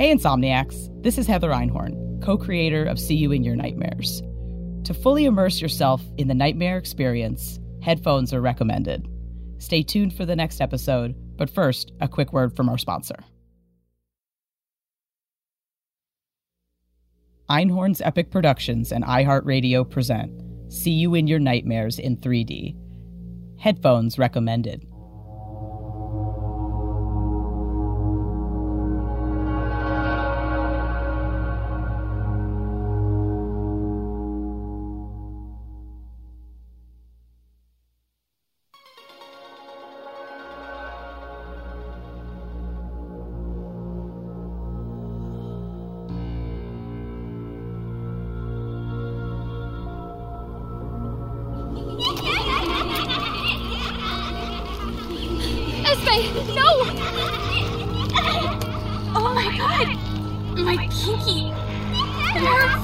Hey, Insomniacs. This is Heather Einhorn, co creator of See You in Your Nightmares. To fully immerse yourself in the nightmare experience, headphones are recommended. Stay tuned for the next episode, but first, a quick word from our sponsor. Einhorn's Epic Productions and iHeartRadio present See You in Your Nightmares in 3D. Headphones recommended.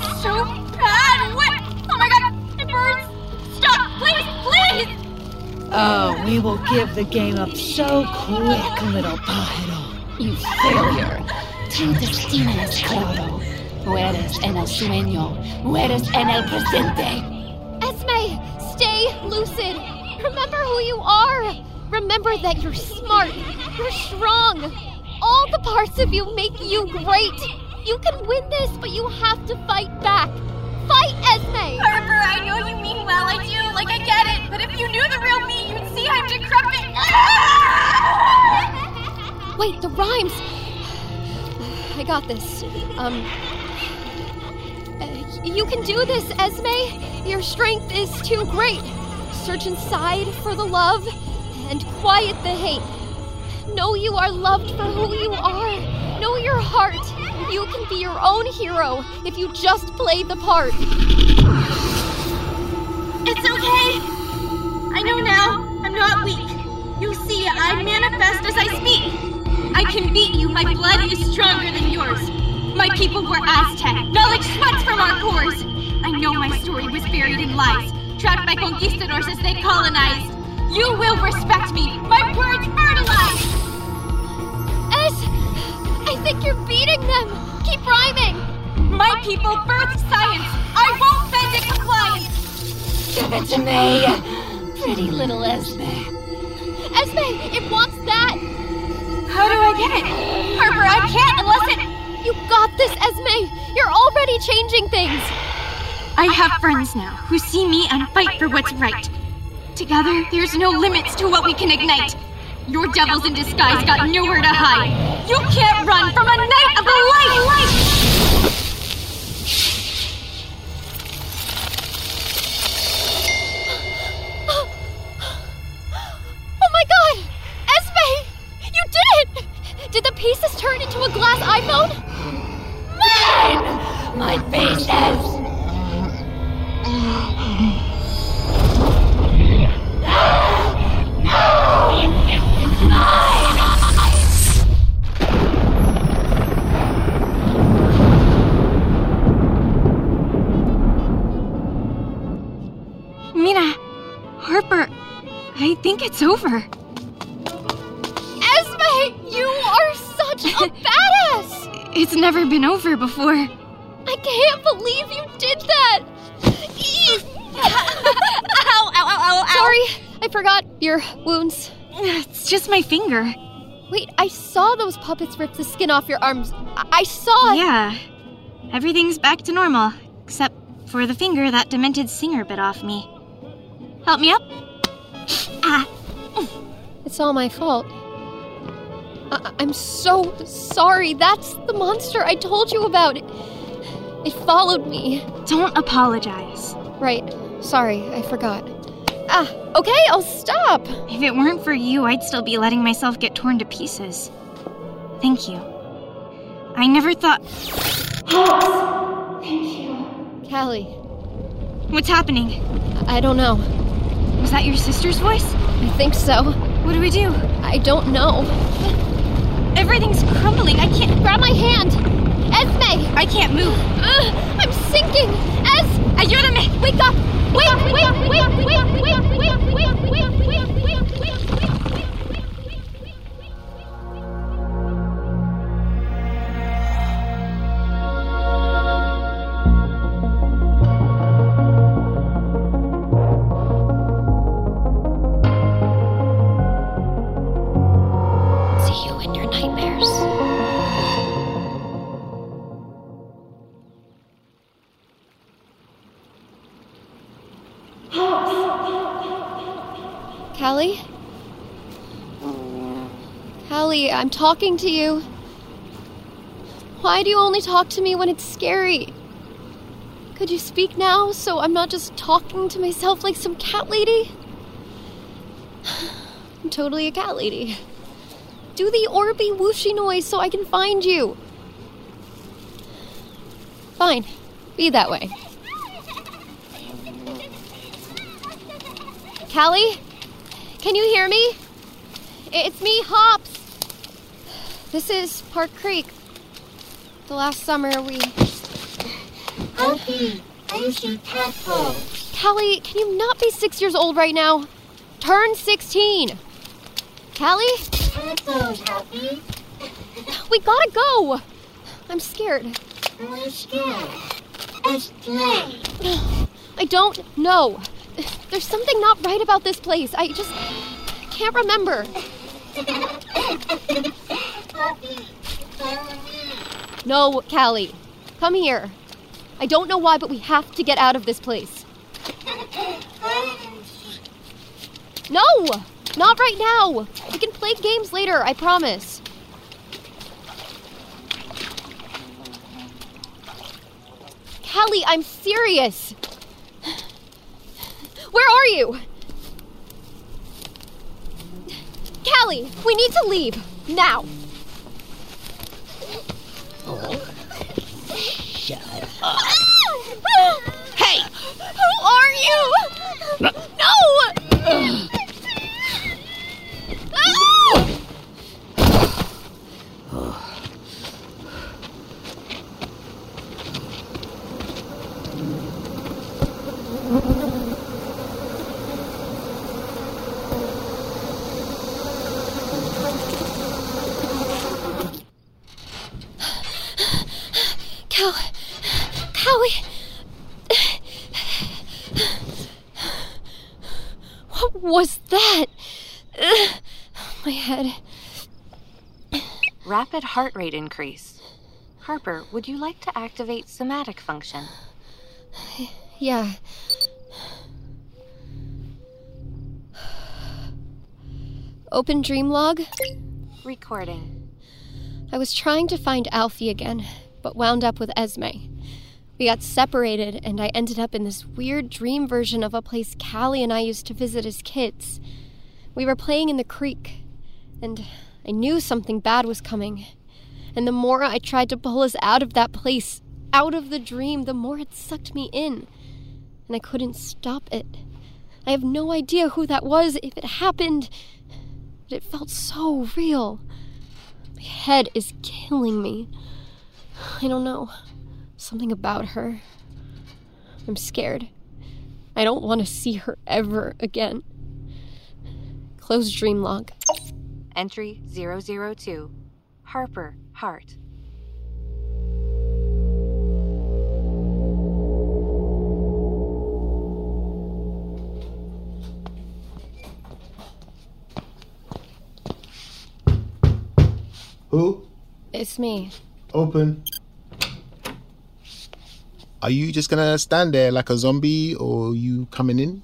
Hurts so bad! What? Oh my god! It burns! Stop! Please! Please! Oh, we will give the game up so quick, little pájaro. You failure. Tu destino es claro. Mueres en el sueño. Mueres en el presente. Esme, stay lucid. Remember who you are. Remember that you're smart. You're strong. All the parts of you make you great. You can win this, but you have to fight back. Fight, Esme! Harper, I know you mean well. I do. Like, I get it. But if you knew the real me, you'd see I'm decrepit. Wait, the rhymes. I got this. Um. uh, You can do this, Esme. Your strength is too great. Search inside for the love and quiet the hate. Know you are loved for who you are. Know your heart. You can be your own hero if you just play the part. It's okay. I know now. I'm not weak. You see, I manifest as I speak. I can beat you. My blood is stronger than yours. My people were Aztec. Knowledge sweats from our cores. I know my story was buried in lies, trapped by conquistadors as they colonized. You will respect me. My words fertilize. Think you're beating them. Keep rhyming. My people birth science. I won't bend in compliance. Give it to me. Pretty little Esme. Esme, it wants that. How do I get it? Harper, I can't unless it. You got this, Esme. You're already changing things. I have friends now who see me and fight for what's right. Together, there's no limits to what we can ignite. Your devils in disguise got nowhere to hide. You can't run from a knight of the light! Oh my god! Esme! You did it! Did the pieces turn into a glass iPhone? Mine! My faces! Think it's over. Esme! You are such a badass! It's never been over before. I can't believe you did that! Ow, ow, ow, ow, ow. Sorry, I forgot your wounds. It's just my finger. Wait, I saw those puppets rip the skin off your arms. I, I saw it. Yeah. Everything's back to normal, except for the finger that demented singer bit off me. Help me up. It's all my fault. I- I'm so sorry. That's the monster I told you about. It, it followed me. don't apologize. Right. Sorry, I forgot. Ah, okay, I'll stop. If it weren't for you, I'd still be letting myself get torn to pieces. Thank you. I never thought. Thank you. Callie, What's happening? I don't know. Was that your sister's voice? I think so. What do we do? I don't know. Everything's crumbling. I can't. Grab my hand! Esme! I can't move. Ugh, I'm sinking! Es! Ayúdame! Wake up! Wait, wait, wait, wait, wait, wait, wait, wait, wait, wait, wait, wait, wait. Callie? Callie, I'm talking to you. Why do you only talk to me when it's scary? Could you speak now so I'm not just talking to myself like some cat lady? I'm totally a cat lady. Do the orby whooshy noise so I can find you. Fine, be that way. Callie? Can you hear me? It's me, Hops. This is Park Creek. The last summer we. Alfie, where's your tadpole? Callie, can you not be six years old right now? Turn 16. Callie? Alfie. We gotta go. I'm scared. We're scared. Let's play. I don't know. There's something not right about this place. I just can't remember. No, Callie. Come here. I don't know why, but we have to get out of this place. No! Not right now! We can play games later, I promise. Callie, I'm serious! Where are you? Callie, we need to leave. Now! Shut up! Hey! Who are you? No! Ah! Cow, Cowie. What was that? My head. Rapid heart rate increase. Harper, would you like to activate somatic function? Yeah. Open dream log. Recording. I was trying to find Alfie again, but wound up with Esme. We got separated, and I ended up in this weird dream version of a place Callie and I used to visit as kids. We were playing in the creek, and I knew something bad was coming. And the more I tried to pull us out of that place, out of the dream, the more it sucked me in. And I couldn't stop it. I have no idea who that was, if it happened, but it felt so real. My head is killing me. I don't know. Something about her. I'm scared. I don't want to see her ever again. Close dream log. Entry 002. Harper, Hart. Who? It's me. Open. Are you just gonna stand there like a zombie or you coming in?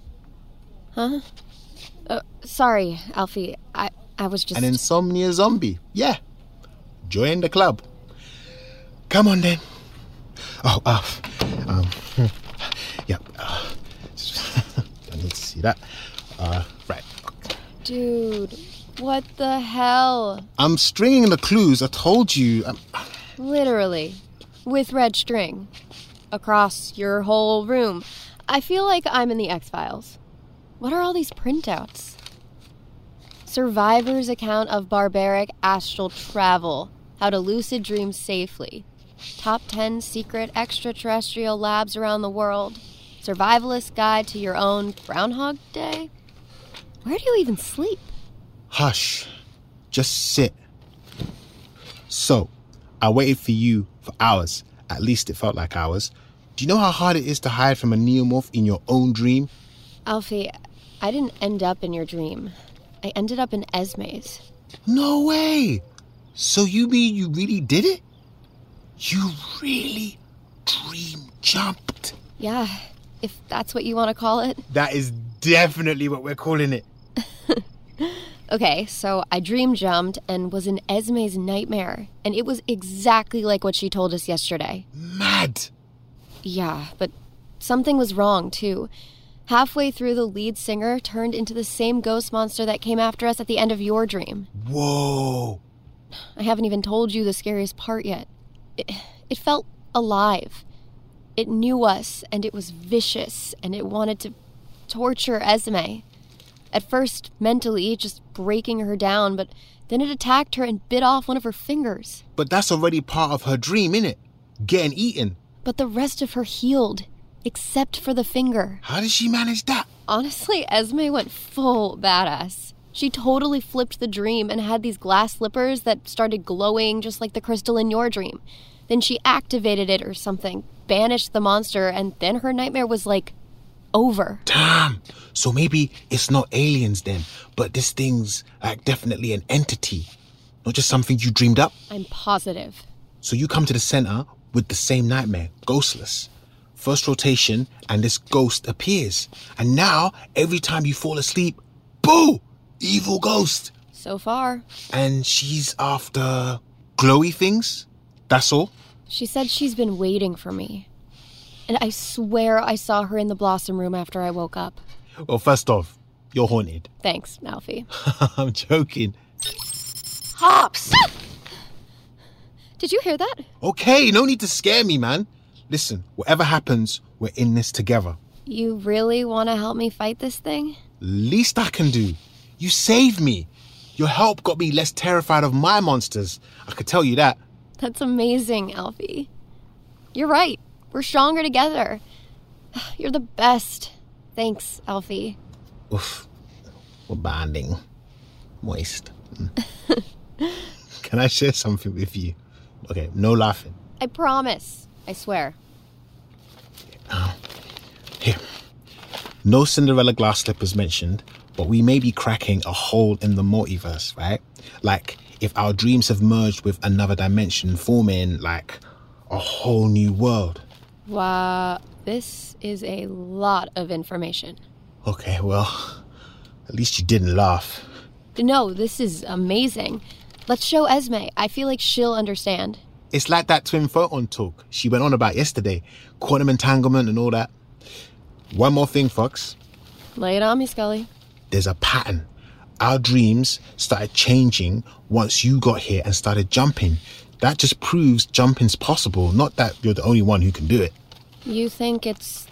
Huh? Uh, sorry, Alfie. I I was just An insomnia zombie. Yeah. Join the club. Come on then. Oh, uh, um, yep. Uh, I need to see that. Uh, right. Dude, what the hell? I'm stringing the clues. I told you. Um, Literally. With red string. Across your whole room. I feel like I'm in the X Files. What are all these printouts? Survivor's account of barbaric astral travel. How to lucid dream safely. Top 10 secret extraterrestrial labs around the world. Survivalist guide to your own Groundhog Day. Where do you even sleep? Hush. Just sit. So, I waited for you for hours. At least it felt like hours. Do you know how hard it is to hide from a neomorph in your own dream? Alfie, I didn't end up in your dream. I ended up in Esme's. No way. So you mean you really did it? You really dream jumped. Yeah, if that's what you want to call it. That is definitely what we're calling it. Okay, so I dream jumped and was in Esme's nightmare, and it was exactly like what she told us yesterday. Mad. Yeah, but something was wrong, too. Halfway through, the lead singer turned into the same ghost monster that came after us at the end of your dream. Whoa. I haven't even told you the scariest part yet. It, it felt alive. It knew us, and it was vicious, and it wanted to torture Esme. At first, mentally, just breaking her down, but then it attacked her and bit off one of her fingers. But that's already part of her dream, innit? Getting eaten. But the rest of her healed, except for the finger. How did she manage that? Honestly, Esme went full badass. She totally flipped the dream and had these glass slippers that started glowing just like the crystal in your dream. Then she activated it or something, banished the monster, and then her nightmare was like over. Damn. So maybe it's not aliens then, but this thing's like definitely an entity, not just something you dreamed up. I'm positive. So you come to the center with the same nightmare, ghostless. First rotation, and this ghost appears. And now, every time you fall asleep, boo! Evil ghost. So far. And she's after glowy things? That's all? She said she's been waiting for me. And I swear I saw her in the Blossom Room after I woke up. Well, first off, you're haunted. Thanks, Alfie. I'm joking. Hops! Did you hear that? Okay, no need to scare me, man. Listen, whatever happens, we're in this together. You really want to help me fight this thing? Least I can do. You saved me. Your help got me less terrified of my monsters. I could tell you that. That's amazing, Alfie. You're right. We're stronger together. You're the best. Thanks, Alfie. Oof. We're bonding. Moist. Mm. Can I share something with you? Okay, no laughing. I promise. I swear. Here. No Cinderella glass slippers mentioned, but we may be cracking a hole in the multiverse, right? Like, if our dreams have merged with another dimension, forming like a whole new world. Wow, this is a lot of information. Okay, well, at least you didn't laugh. No, this is amazing. Let's show Esme. I feel like she'll understand. It's like that twin photon talk she went on about yesterday quantum entanglement and all that. One more thing, Fox. Lay it on me, Scully. There's a pattern. Our dreams started changing once you got here and started jumping. That just proves jumping's possible, not that you're the only one who can do it. You think it's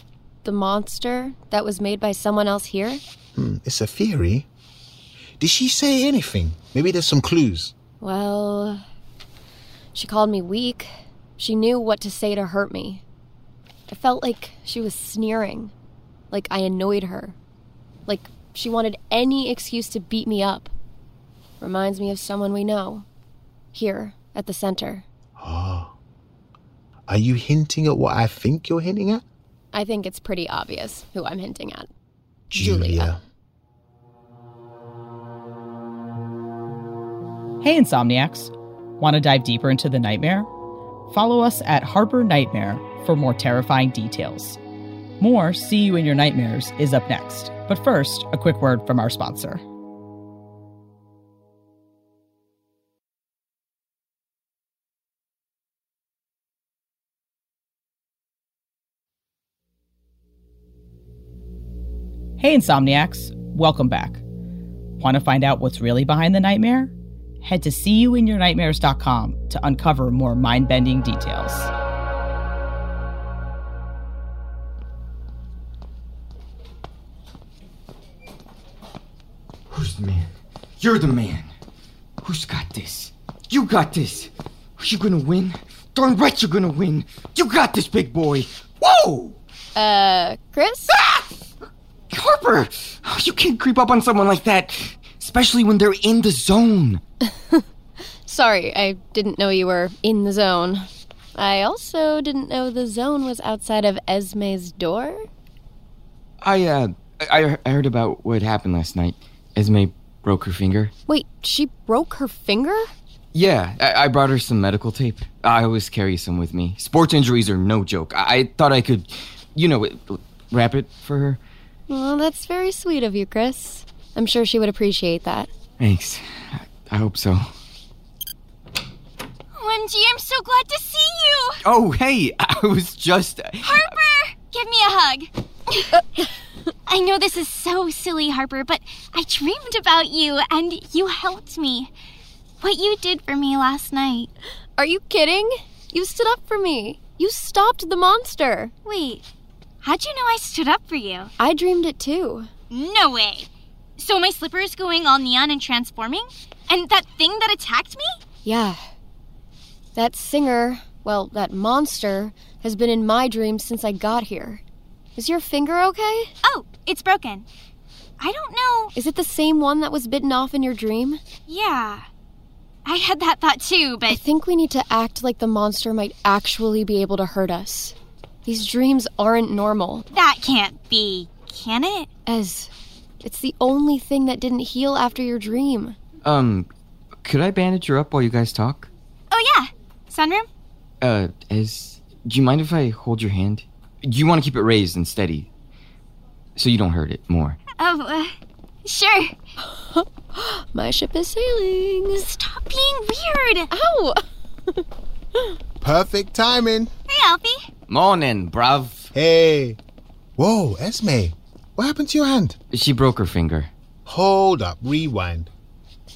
the monster that was made by someone else here? Hmm, it's a theory. Did she say anything? Maybe there's some clues. Well, she called me weak. She knew what to say to hurt me. I felt like she was sneering, like I annoyed her, like she wanted any excuse to beat me up. Reminds me of someone we know, here at the center. Ah. Are you hinting at what I think you're hinting at? I think it's pretty obvious who I'm hinting at. Julia. Hey, Insomniacs! Want to dive deeper into the nightmare? Follow us at Harbor Nightmare for more terrifying details. More See You in Your Nightmares is up next. But first, a quick word from our sponsor. Hey, Insomniacs! Welcome back. Want to find out what's really behind the nightmare? Head to seeyouinyournightmares.com to uncover more mind bending details. Who's the man? You're the man. Who's got this? You got this. Are you gonna win? Darn right you're gonna win. You got this, big boy. Whoa! Uh, Chris? Harper! Oh, You can't creep up on someone like that, especially when they're in the zone. Sorry, I didn't know you were in the zone. I also didn't know the zone was outside of Esme's door. I, uh, I, I heard about what happened last night. Esme broke her finger. Wait, she broke her finger? Yeah, I, I brought her some medical tape. I always carry some with me. Sports injuries are no joke. I, I thought I could, you know, wrap it for her. Well, that's very sweet of you, Chris. I'm sure she would appreciate that. Thanks. I, I hope so. OMG, I'm so glad to see you! Oh, hey, I was just. Harper! Give me a hug. I know this is so silly, Harper, but I dreamed about you and you helped me. What you did for me last night. Are you kidding? You stood up for me. You stopped the monster. Wait, how'd you know I stood up for you? I dreamed it too. No way. So my slipper's going all neon and transforming? And that thing that attacked me? Yeah. That singer, well, that monster, has been in my dreams since I got here. Is your finger okay? Oh, it's broken. I don't know. Is it the same one that was bitten off in your dream? Yeah. I had that thought too, but. I think we need to act like the monster might actually be able to hurt us. These dreams aren't normal. that can't be, can it? Ez, it's the only thing that didn't heal after your dream. Um, could I bandage her up while you guys talk? Oh, yeah. Sunroom? Uh, as. Do you mind if I hold your hand? Do you want to keep it raised and steady? So you don't hurt it more. Oh, uh, sure. My ship is sailing. Stop being weird. Ow! Perfect timing. Hey, Alfie. Morning, bruv. Hey. Whoa, Esme. What happened to your hand? She broke her finger. Hold up, rewind.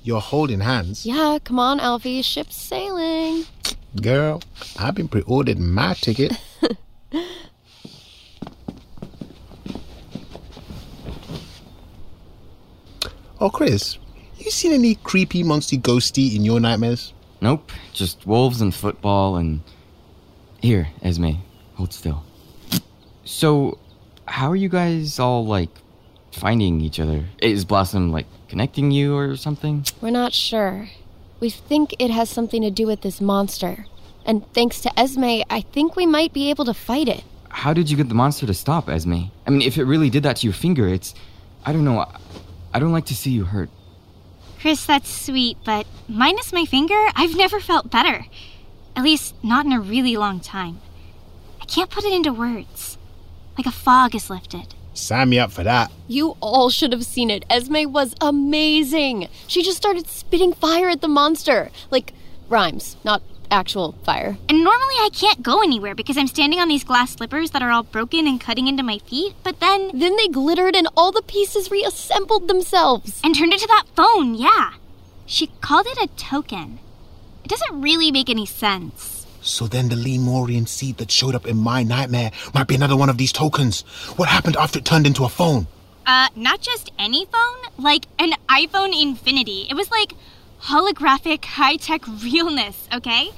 You're holding hands. Yeah, come on, Alfie. Ship's sailing. Girl, I've been pre-ordered my ticket. oh, Chris, you seen any creepy, monster ghosty in your nightmares? Nope, just wolves and football and. Here, Esme, hold still. So, how are you guys all, like, finding each other? Is Blossom, like, connecting you or something? We're not sure. We think it has something to do with this monster. And thanks to Esme, I think we might be able to fight it. How did you get the monster to stop, Esme? I mean, if it really did that to your finger, it's. I don't know. I- I don't like to see you hurt. Chris, that's sweet, but minus my finger, I've never felt better. At least, not in a really long time. I can't put it into words. Like a fog is lifted. Sign me up for that. You all should have seen it. Esme was amazing. She just started spitting fire at the monster. Like rhymes, not actual fire. And normally I can't go anywhere because I'm standing on these glass slippers that are all broken and cutting into my feet, but then. Then they glittered and all the pieces reassembled themselves. And turned into that phone, yeah. She called it a token. It doesn't really make any sense. So then the Lemurian seed that showed up in my nightmare might be another one of these tokens. What happened after it turned into a phone? Uh, not just any phone, like an iPhone Infinity. It was like holographic, high tech realness, okay?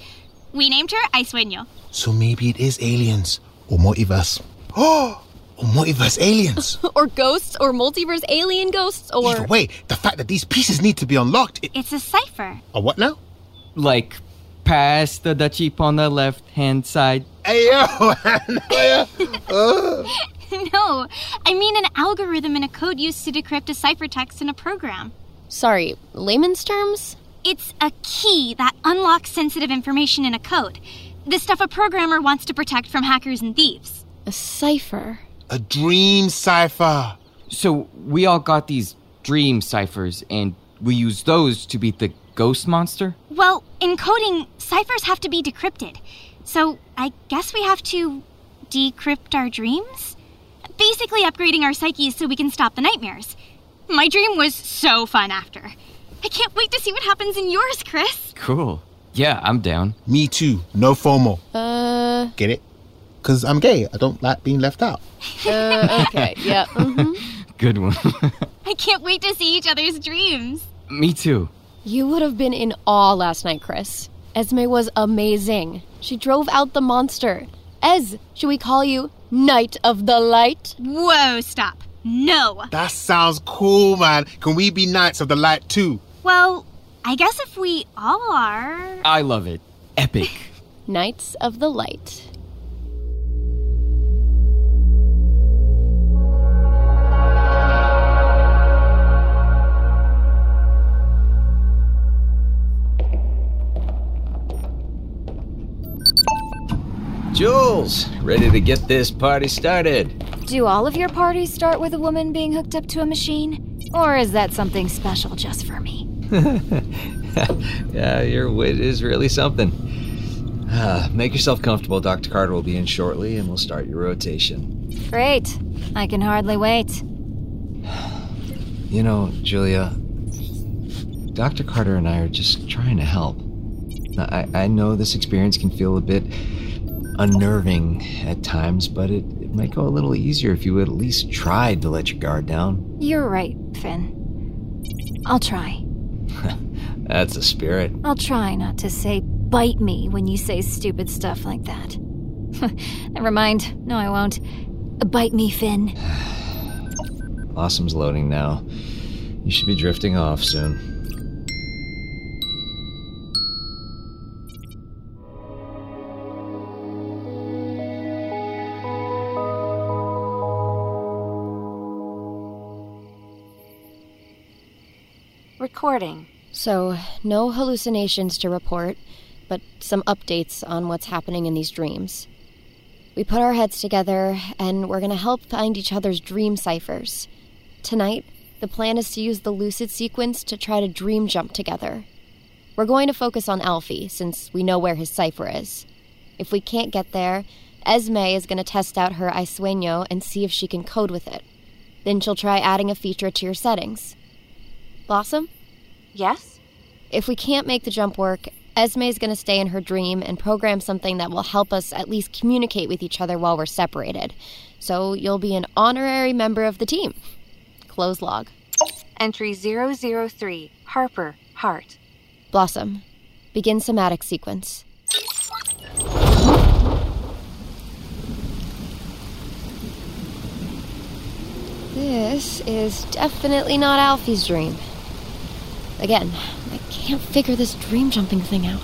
We named her Aisueño. So maybe it is aliens or multiverse. Oh, or multiverse aliens. or ghosts, or multiverse alien ghosts, or. Either way, the fact that these pieces need to be unlocked. It, It's a cipher. a what now? Like, pass the, the chip on the left hand side. Hey yo, no, I mean an algorithm in a code used to decrypt a ciphertext in a program. Sorry, layman's terms? It's a key that unlocks sensitive information in a code. The stuff a programmer wants to protect from hackers and thieves. A cipher. a dream cipher. So, we all got these dream ciphers, and we use those to beat the ghost monster? Well, in coding, ciphers have to be decrypted. So I guess we have to decrypt our dreams? Basically, upgrading our psyches so we can stop the nightmares. My dream was so fun after. I can't wait to see what happens in yours, Chris. Cool. Yeah, I'm down. Me too. No FOMO. Uh, Get it? Cause I'm gay. I don't like being left out. uh okay, yeah. hmm Good one. I can't wait to see each other's dreams. Me too. You would have been in awe last night, Chris. Esme was amazing. She drove out the monster. Ez, should we call you Knight of the Light? Whoa, stop. No. That sounds cool, man. Can we be knights of the light too? Well, I guess if we all are. I love it. Epic. Knights of the Light. Jules, ready to get this party started? Do all of your parties start with a woman being hooked up to a machine? Or is that something special just for me? yeah, your wit is really something. Uh, make yourself comfortable. Dr. Carter will be in shortly, and we'll start your rotation. Great. I can hardly wait. You know, Julia, Dr. Carter and I are just trying to help. I, I know this experience can feel a bit unnerving at times, but it, it might go a little easier if you at least tried to let your guard down. You're right, Finn. I'll try. That's a spirit. I'll try not to say bite me when you say stupid stuff like that. Never mind. No, I won't. Bite me, Finn. Blossom's loading now. You should be drifting off soon. Recording. So, no hallucinations to report, but some updates on what's happening in these dreams. We put our heads together, and we're gonna help find each other's dream ciphers. Tonight, the plan is to use the lucid sequence to try to dream jump together. We're going to focus on Alfie, since we know where his cipher is. If we can't get there, Esme is going to test out her I Sueño and see if she can code with it. Then she'll try adding a feature to your settings. Blossom? Yes? If we can't make the jump work, Esme is going to stay in her dream and program something that will help us at least communicate with each other while we're separated. So you'll be an honorary member of the team. Close log. Entry 003. Harper. Hart. Blossom. Begin somatic sequence. This is definitely not Alfie's dream. Again, I can't figure this dream jumping thing out.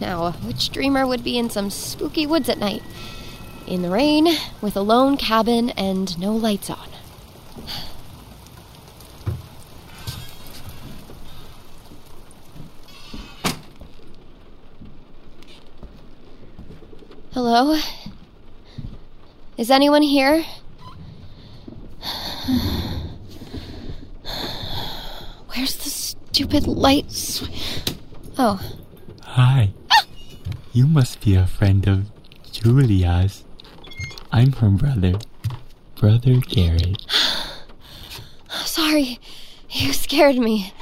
Now, which dreamer would be in some spooky woods at night? In the rain, with a lone cabin and no lights on. Hello? Is anyone here? Where's the stupid light? Oh, Hi. You must be a friend of Julia's. I'm her brother, Brother Garrett. sorry. You scared me.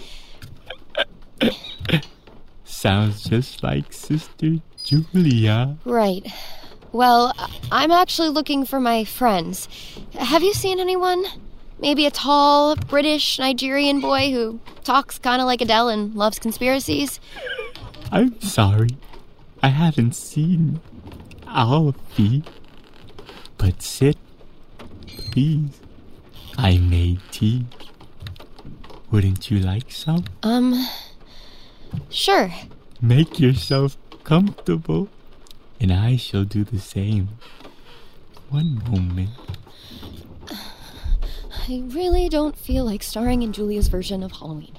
Sounds just like Sister Julia. Right. Well, I'm actually looking for my friends. Have you seen anyone? Maybe a tall, British, Nigerian boy who talks kind of like Adele and loves conspiracies? I'm sorry. I haven't seen Alfie. But sit, please. I made tea. Wouldn't you like some? Um, sure. Make yourself comfortable, and I shall do the same. One moment. I really don't feel like starring in Julia's version of Halloween.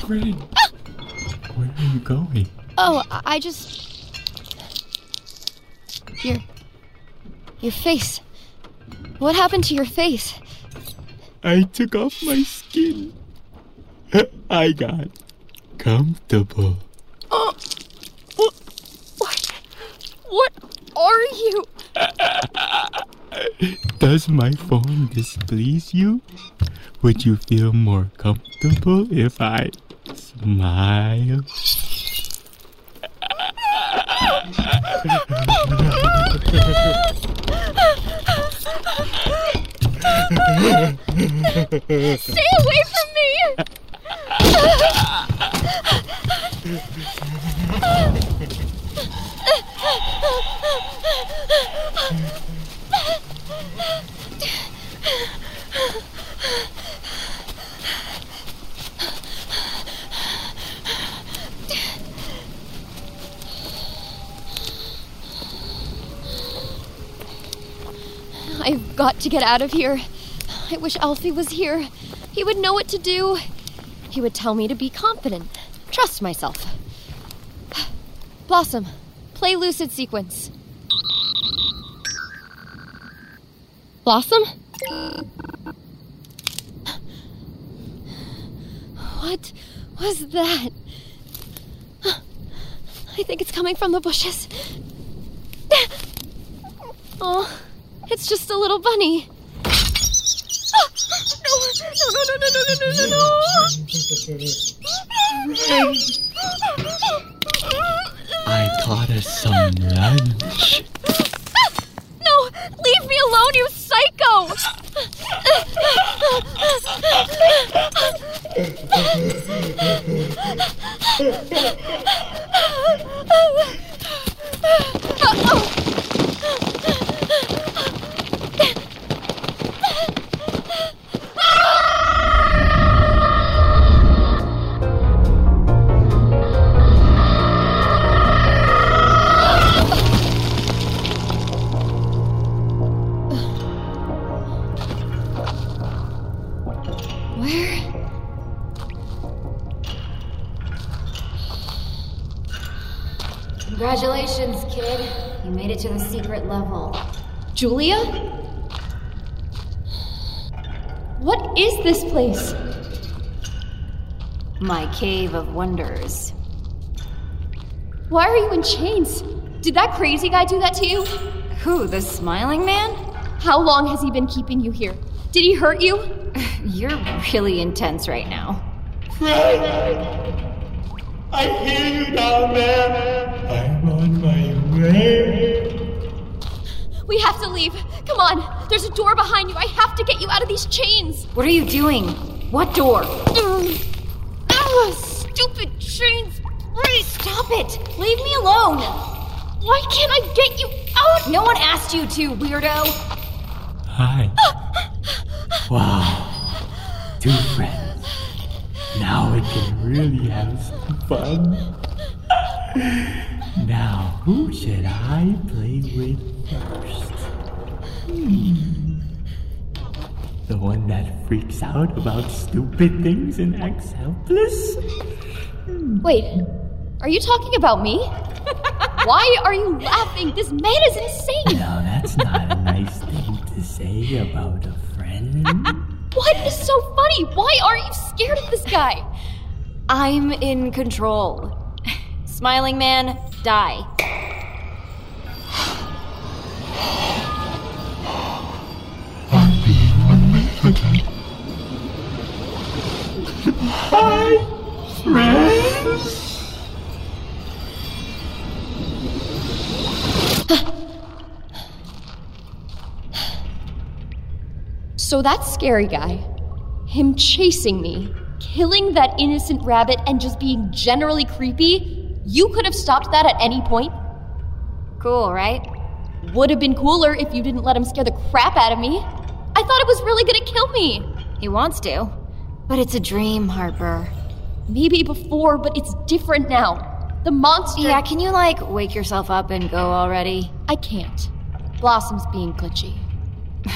Friend, where are you going? Oh, I- I just. Your. Your face. What happened to your face? I took off my skin. I got comfortable. Oh! What? What, what are you? Does my phone displease you? Would you feel more comfortable if I smile? Stay away from got to get out of here. I wish Alfie was here. He would know what to do. He would tell me to be confident, trust myself. Blossom, play Lucid Sequence. Blossom? What was that? I think it's coming from the bushes. Oh, it's just a little bunny. No, no, no, no, no, no, no, no, no. I taught us some lunch. No, leave me alone, you psycho! Where? Congratulations, kid. You made it to the secret level. Julia? What is this place? My cave of wonders. Why are you in chains? Did that crazy guy do that to you? Who, the smiling man? How long has he been keeping you here? Did he hurt you? You're really intense right now. I hear you down there. I'm on my way. We have to leave. Come on. There's a door behind you. I have to get you out of these chains. What are you doing? What door? Ah, stupid chains. Please stop it! Leave me alone! Why can't I get you out? No one asked you to, weirdo! Hi. Wow. Two friends. Now we can really have some fun. Now, who should I play with first? Hmm. The one that freaks out about stupid things and acts helpless? Wait, are you talking about me? Why are you laughing? This man is insane. No, that's not a nice thing to say about a friend. What is so funny? Why aren't you scared of this guy? I'm in control. Smiling man, die. Hi, friends. So that scary guy, him chasing me, killing that innocent rabbit, and just being generally creepy, you could have stopped that at any point. Cool, right? Would have been cooler if you didn't let him scare the crap out of me. I thought it was really gonna kill me. He wants to. But it's a dream, Harper. Maybe before, but it's different now. The monster. Yeah, can you, like, wake yourself up and go already? I can't. Blossom's being glitchy.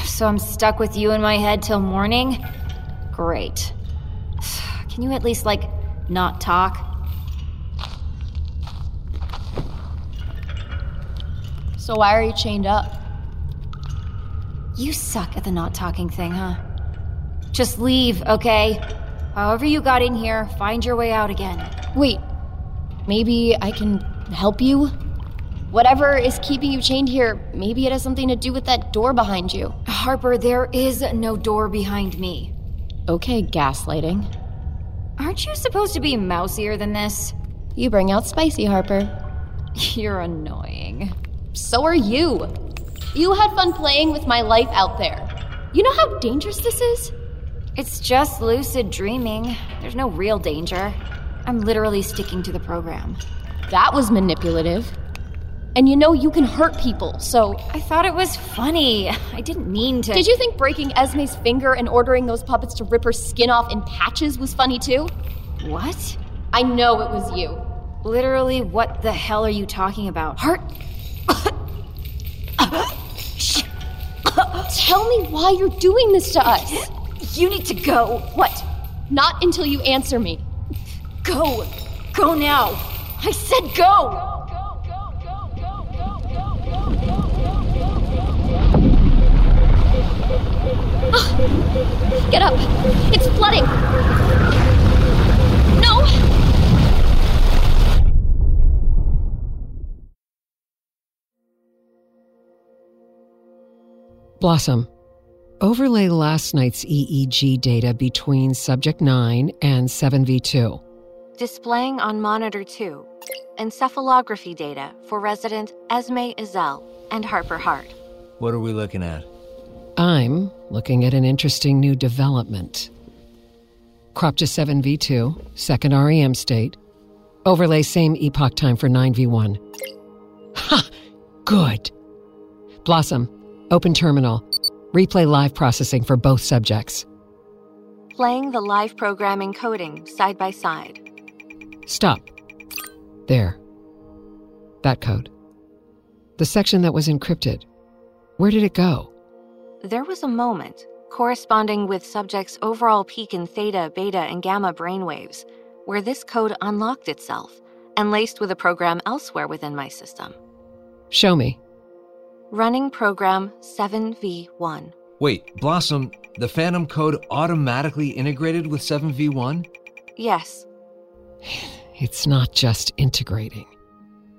So I'm stuck with you in my head till morning? Great. Can you at least, like, not talk? So why are you chained up? You suck at the not talking thing, huh? Just leave, okay? However you got in here, find your way out again. Wait, maybe I can help you? Whatever is keeping you chained here, maybe it has something to do with that door behind you. Harper, there is no door behind me. Okay, gaslighting. Aren't you supposed to be mousier than this? You bring out spicy, Harper. You're annoying. So are you. You had fun playing with my life out there. You know how dangerous this is? It's just lucid dreaming. There's no real danger. I'm literally sticking to the program. That was manipulative. And you know you can hurt people, so. I thought it was funny. I didn't mean to. Did you think breaking Esme's finger and ordering those puppets to rip her skin off in patches was funny too? What? I know it was you. Literally, what the hell are you talking about? Hart. Tell me why you're doing this to us. You need to go. What? Not until you answer me. Go. Go now. I said go. Get up. It's flooding. No. Blossom. Overlay last night's EEG data between Subject 9 and 7V2. Displaying on Monitor 2 encephalography data for resident Esme Izel and Harper Hart. What are we looking at? I'm looking at an interesting new development. Crop to 7v2, second REM state. Overlay same epoch time for 9v1. Ha! Good. Blossom, open terminal. Replay live processing for both subjects. Playing the live program encoding side by side. Stop. There. That code. The section that was encrypted. Where did it go? There was a moment, corresponding with subjects' overall peak in theta, beta, and gamma brainwaves, where this code unlocked itself and laced with a program elsewhere within my system. Show me. Running program 7v1. Wait, Blossom, the Phantom code automatically integrated with 7v1? Yes. It's not just integrating,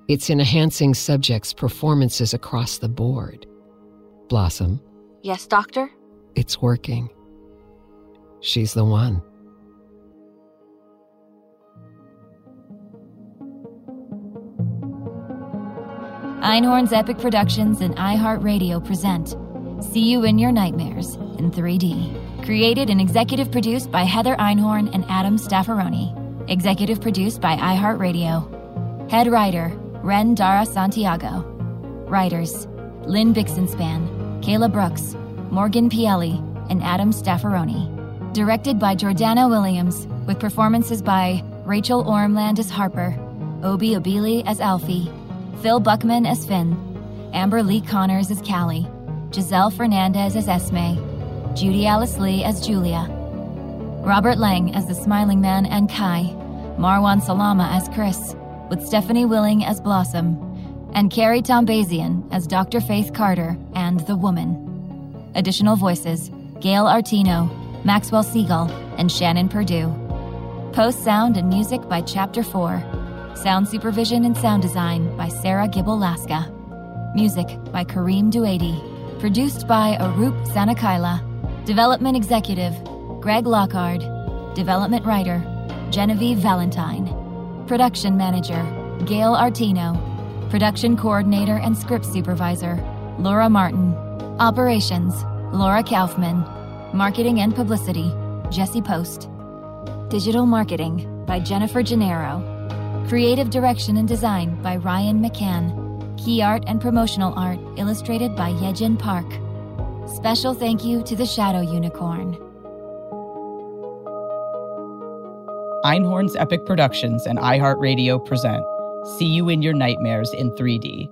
it's enhancing subjects' performances across the board. Blossom, Yes, Doctor? it's working. She's the one. Einhorn's Epic Productions and iHeartRadio present See You in Your Nightmares in 3D. Created and executive produced by Heather Einhorn and Adam Staffaroni. Executive produced by iHeartRadio. Head writer Ren Dara Santiago. Writers Lynn Bixenspan, Kayla Brooks, Morgan Pielli, and Adam Staffaroni. Directed by Jordana Williams, with performances by Rachel Ormland as Harper, Obi Obili as Alfie, Phil Buckman as Finn, Amber Lee Connors as Callie, Giselle Fernandez as Esme, Judy Alice Lee as Julia, Robert Lang as the Smiling Man and Kai, Marwan Salama as Chris, with Stephanie Willing as Blossom, and Carrie Tombazian as Dr. Faith Carter and the Woman. Additional voices Gail Artino, Maxwell Siegel, and Shannon Purdue. Post sound and music by Chapter 4. Sound supervision and sound design by Sarah Gibble Laska. Music by Kareem Duady. Produced by Arup Sanakaila. Development executive Greg Lockhard. Development writer Genevieve Valentine. Production manager Gail Artino. Production coordinator and script supervisor Laura Martin. Operations Laura Kaufman. Marketing and publicity Jesse Post. Digital marketing by Jennifer Gennaro. Creative direction and design by Ryan McCann. Key art and promotional art illustrated by Yejin Park. Special thank you to the Shadow Unicorn. Einhorn's Epic Productions and iHeartRadio present See You in Your Nightmares in 3D,